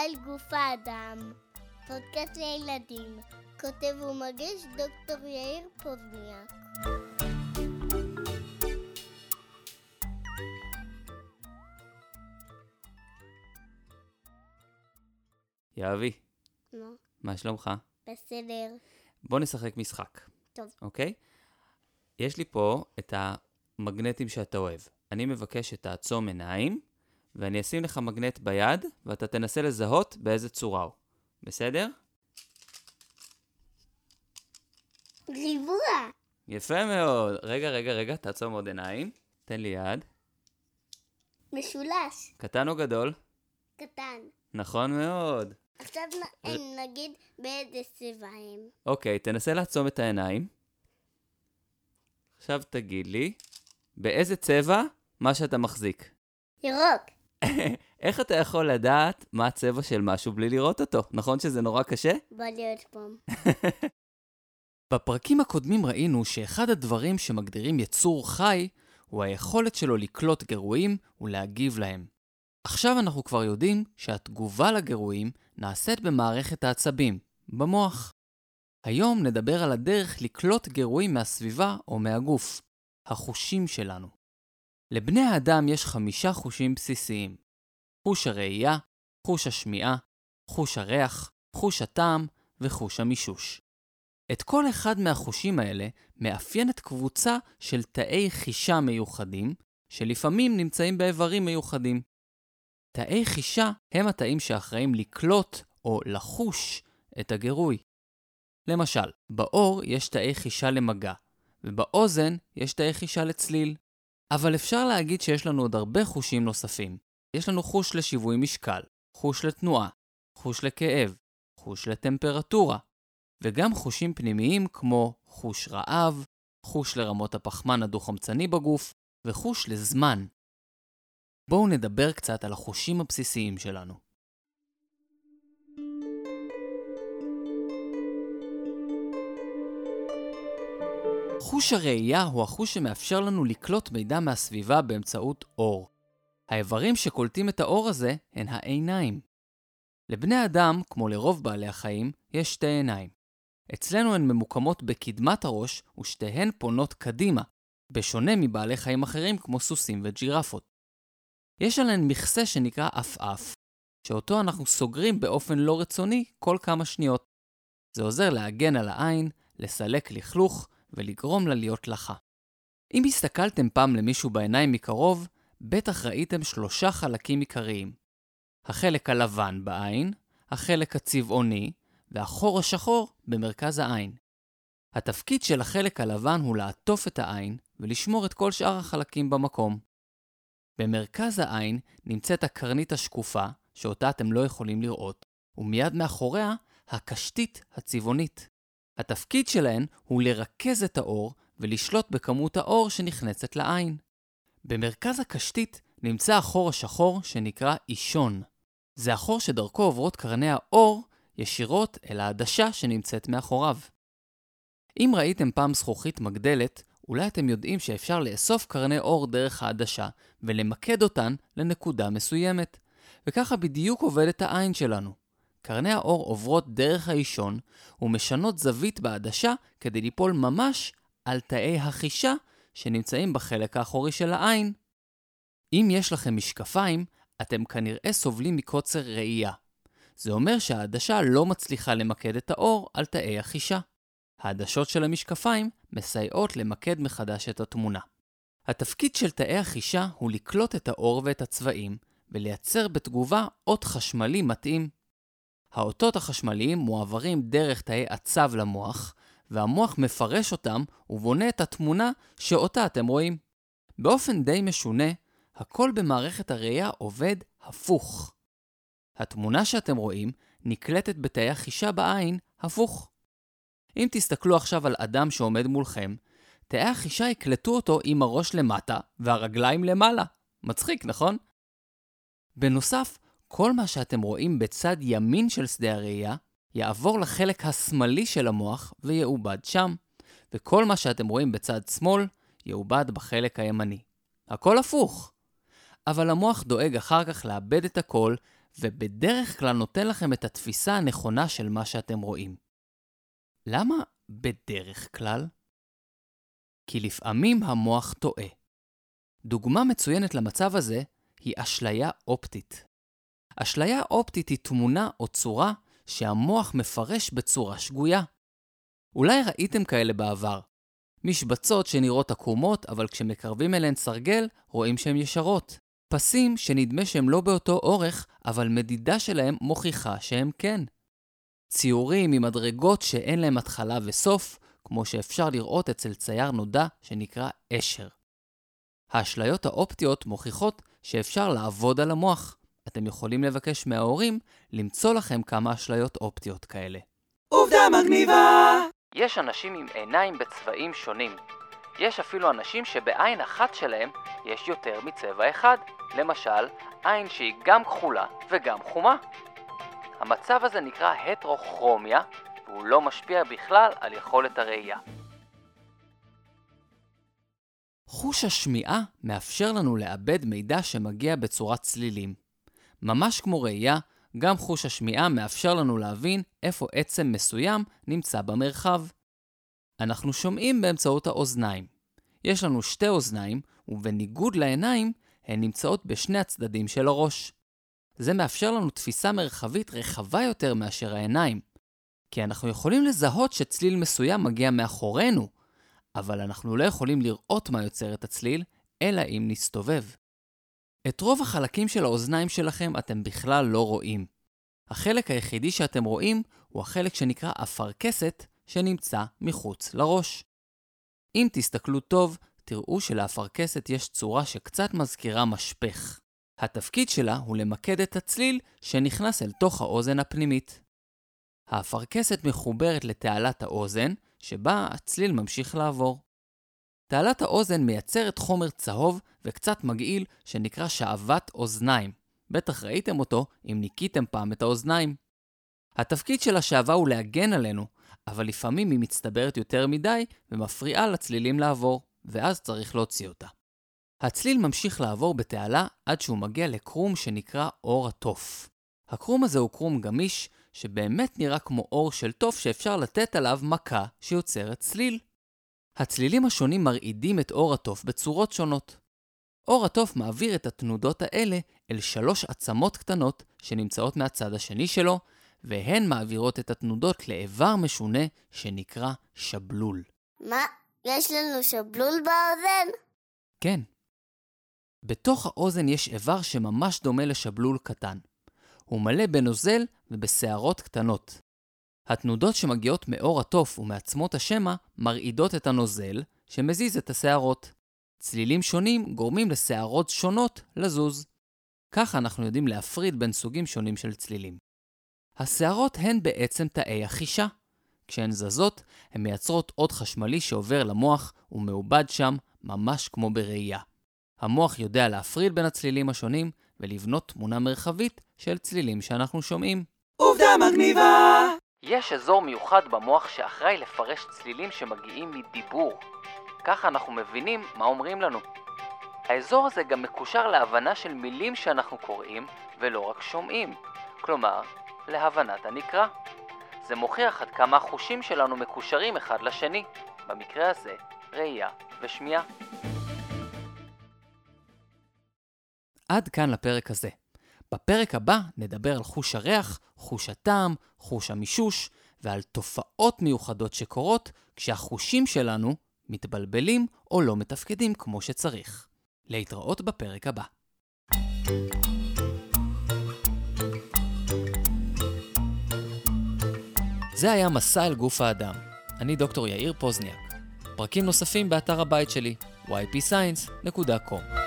על גוף האדם, פודקאסט לילדים, כותב ומגיש דוקטור יאיר פוזניאק. יהבי, נו, מה שלומך? בסדר. בוא נשחק משחק, טוב. אוקיי? יש לי פה את המגנטים שאתה אוהב. אני מבקש שתעצום עיניים, ואני אשים לך מגנט ביד, ואתה תנסה לזהות באיזה צורה הוא. בסדר? ריבוע. יפה מאוד. רגע, רגע, רגע, תעצום עוד עיניים. תן לי יד. משולש. קטן או גדול? קטן. נכון מאוד. עכשיו נ- נגיד באיזה צבע הם. אוקיי, תנסה לעצום את העיניים. עכשיו תגיד לי, באיזה צבע מה שאתה מחזיק? ירוק. איך אתה יכול לדעת מה הצבע של משהו בלי לראות אותו? נכון שזה נורא קשה? בוא להיות פה. בפרקים הקודמים ראינו שאחד הדברים שמגדירים יצור חי הוא היכולת שלו לקלוט גירויים ולהגיב להם. עכשיו אנחנו כבר יודעים שהתגובה לגירויים נעשית במערכת העצבים, במוח. היום נדבר על הדרך לקלוט גירויים מהסביבה או מהגוף, החושים שלנו. לבני האדם יש חמישה חושים בסיסיים חוש הראייה, חוש השמיעה, חוש הריח, חוש הטעם וחוש המישוש. את כל אחד מהחושים האלה מאפיינת קבוצה של תאי חישה מיוחדים, שלפעמים נמצאים באיברים מיוחדים. תאי חישה הם התאים שאחראים לקלוט או לחוש את הגירוי. למשל, באור יש תאי חישה למגע, ובאוזן יש תאי חישה לצליל. אבל אפשר להגיד שיש לנו עוד הרבה חושים נוספים. יש לנו חוש לשיווי משקל, חוש לתנועה, חוש לכאב, חוש לטמפרטורה, וגם חושים פנימיים כמו חוש רעב, חוש לרמות הפחמן הדו-חמצני בגוף, וחוש לזמן. בואו נדבר קצת על החושים הבסיסיים שלנו. חוש הראייה הוא החוש שמאפשר לנו לקלוט מידע מהסביבה באמצעות אור. האיברים שקולטים את האור הזה הן העיניים. לבני אדם, כמו לרוב בעלי החיים, יש שתי עיניים. אצלנו הן ממוקמות בקדמת הראש ושתיהן פונות קדימה, בשונה מבעלי חיים אחרים כמו סוסים וג'ירפות. יש עליהן מכסה שנקרא עפעף, שאותו אנחנו סוגרים באופן לא רצוני כל כמה שניות. זה עוזר להגן על העין, לסלק לכלוך ולגרום לה להיות לחה. אם הסתכלתם פעם למישהו בעיניים מקרוב, בטח ראיתם שלושה חלקים עיקריים. החלק הלבן בעין, החלק הצבעוני והחור השחור במרכז העין. התפקיד של החלק הלבן הוא לעטוף את העין ולשמור את כל שאר החלקים במקום. במרכז העין נמצאת הקרנית השקופה, שאותה אתם לא יכולים לראות, ומיד מאחוריה הקשתית הצבעונית. התפקיד שלהן הוא לרכז את האור ולשלוט בכמות האור שנכנסת לעין. במרכז הקשתית נמצא החור השחור שנקרא אישון. זה החור שדרכו עוברות קרני האור ישירות אל העדשה שנמצאת מאחוריו. אם ראיתם פעם זכוכית מגדלת, אולי אתם יודעים שאפשר לאסוף קרני אור דרך העדשה ולמקד אותן לנקודה מסוימת. וככה בדיוק עובדת העין שלנו. קרני האור עוברות דרך האישון ומשנות זווית בעדשה כדי ליפול ממש על תאי החישה שנמצאים בחלק האחורי של העין. אם יש לכם משקפיים, אתם כנראה סובלים מקוצר ראייה. זה אומר שהעדשה לא מצליחה למקד את האור על תאי החישה. העדשות של המשקפיים מסייעות למקד מחדש את התמונה. התפקיד של תאי החישה הוא לקלוט את האור ואת הצבעים ולייצר בתגובה אות חשמלי מתאים. האותות החשמליים מועברים דרך תאי עצב למוח, והמוח מפרש אותם ובונה את התמונה שאותה אתם רואים. באופן די משונה, הכל במערכת הראייה עובד הפוך. התמונה שאתם רואים נקלטת בתאי החישה בעין הפוך. אם תסתכלו עכשיו על אדם שעומד מולכם, תאי החישה יקלטו אותו עם הראש למטה והרגליים למעלה. מצחיק, נכון? בנוסף, כל מה שאתם רואים בצד ימין של שדה הראייה יעבור לחלק השמאלי של המוח ויעובד שם, וכל מה שאתם רואים בצד שמאל יעובד בחלק הימני. הכל הפוך. אבל המוח דואג אחר כך לאבד את הכל ובדרך כלל נותן לכם את התפיסה הנכונה של מה שאתם רואים. למה בדרך כלל? כי לפעמים המוח טועה. דוגמה מצוינת למצב הזה היא אשליה אופטית. אשליה אופטית היא תמונה או צורה שהמוח מפרש בצורה שגויה. אולי ראיתם כאלה בעבר. משבצות שנראות עקומות, אבל כשמקרבים אליהן סרגל, רואים שהן ישרות. פסים שנדמה שהם לא באותו אורך, אבל מדידה שלהם מוכיחה שהם כן. ציורים עם מדרגות שאין להם התחלה וסוף, כמו שאפשר לראות אצל צייר נודע שנקרא אשר. האשליות האופטיות מוכיחות שאפשר לעבוד על המוח. אתם יכולים לבקש מההורים למצוא לכם כמה אשליות אופטיות כאלה. עובדה מגניבה! יש אנשים עם עיניים בצבעים שונים. יש אפילו אנשים שבעין אחת שלהם יש יותר מצבע אחד. למשל, עין שהיא גם כחולה וגם חומה. המצב הזה נקרא הטרוכרומיה, והוא לא משפיע בכלל על יכולת הראייה. חוש השמיעה מאפשר לנו לעבד מידע שמגיע בצורת צלילים. ממש כמו ראייה, גם חוש השמיעה מאפשר לנו להבין איפה עצם מסוים נמצא במרחב. אנחנו שומעים באמצעות האוזניים. יש לנו שתי אוזניים, ובניגוד לעיניים, הן נמצאות בשני הצדדים של הראש. זה מאפשר לנו תפיסה מרחבית רחבה יותר מאשר העיניים, כי אנחנו יכולים לזהות שצליל מסוים מגיע מאחורינו, אבל אנחנו לא יכולים לראות מה יוצר את הצליל, אלא אם נסתובב. את רוב החלקים של האוזניים שלכם אתם בכלל לא רואים. החלק היחידי שאתם רואים הוא החלק שנקרא אפרכסת, שנמצא מחוץ לראש. אם תסתכלו טוב, תראו שלאפרכסת יש צורה שקצת מזכירה משפך. התפקיד שלה הוא למקד את הצליל שנכנס אל תוך האוזן הפנימית. האפרכסת מחוברת לתעלת האוזן, שבה הצליל ממשיך לעבור. תעלת האוזן מייצרת חומר צהוב וקצת מגעיל שנקרא שעוות אוזניים. בטח ראיתם אותו אם ניקיתם פעם את האוזניים. התפקיד של השעווה הוא להגן עלינו, אבל לפעמים היא מצטברת יותר מדי ומפריעה לצלילים לעבור, ואז צריך להוציא אותה. הצליל ממשיך לעבור בתעלה עד שהוא מגיע לקרום שנקרא אור התוף. הקרום הזה הוא קרום גמיש, שבאמת נראה כמו אור של תוף שאפשר לתת עליו מכה שיוצרת צליל. הצלילים השונים מרעידים את אור התוף בצורות שונות. אור התוף מעביר את התנודות האלה אל שלוש עצמות קטנות שנמצאות מהצד השני שלו, והן מעבירות את התנודות לאיבר משונה שנקרא שבלול. מה? יש לנו שבלול באוזן? כן. בתוך האוזן יש איבר שממש דומה לשבלול קטן. הוא מלא בנוזל ובשערות קטנות. התנודות שמגיעות מאור התוף ומעצמות השמע מרעידות את הנוזל, שמזיז את השערות. צלילים שונים גורמים לשערות שונות לזוז. ככה אנחנו יודעים להפריד בין סוגים שונים של צלילים. השערות הן בעצם תאי החישה. כשהן זזות, הן מייצרות עוד חשמלי שעובר למוח ומעובד שם, ממש כמו בראייה. המוח יודע להפריד בין הצלילים השונים ולבנות תמונה מרחבית של צלילים שאנחנו שומעים. עובדה מגניבה! יש אזור מיוחד במוח שאחראי לפרש צלילים שמגיעים מדיבור. ככה אנחנו מבינים מה אומרים לנו. האזור הזה גם מקושר להבנה של מילים שאנחנו קוראים ולא רק שומעים. כלומר, להבנת הנקרא. זה מוכיח עד כמה החושים שלנו מקושרים אחד לשני, במקרה הזה, ראייה ושמיעה. עד כאן לפרק הזה. בפרק הבא נדבר על חוש הריח, חוש הטעם, חוש המישוש, ועל תופעות מיוחדות שקורות כשהחושים שלנו מתבלבלים או לא מתפקדים כמו שצריך. להתראות בפרק הבא. זה היה מסע אל גוף האדם. אני דוקטור יאיר פוזניאק. פרקים נוספים באתר הבית שלי, ypscience.com.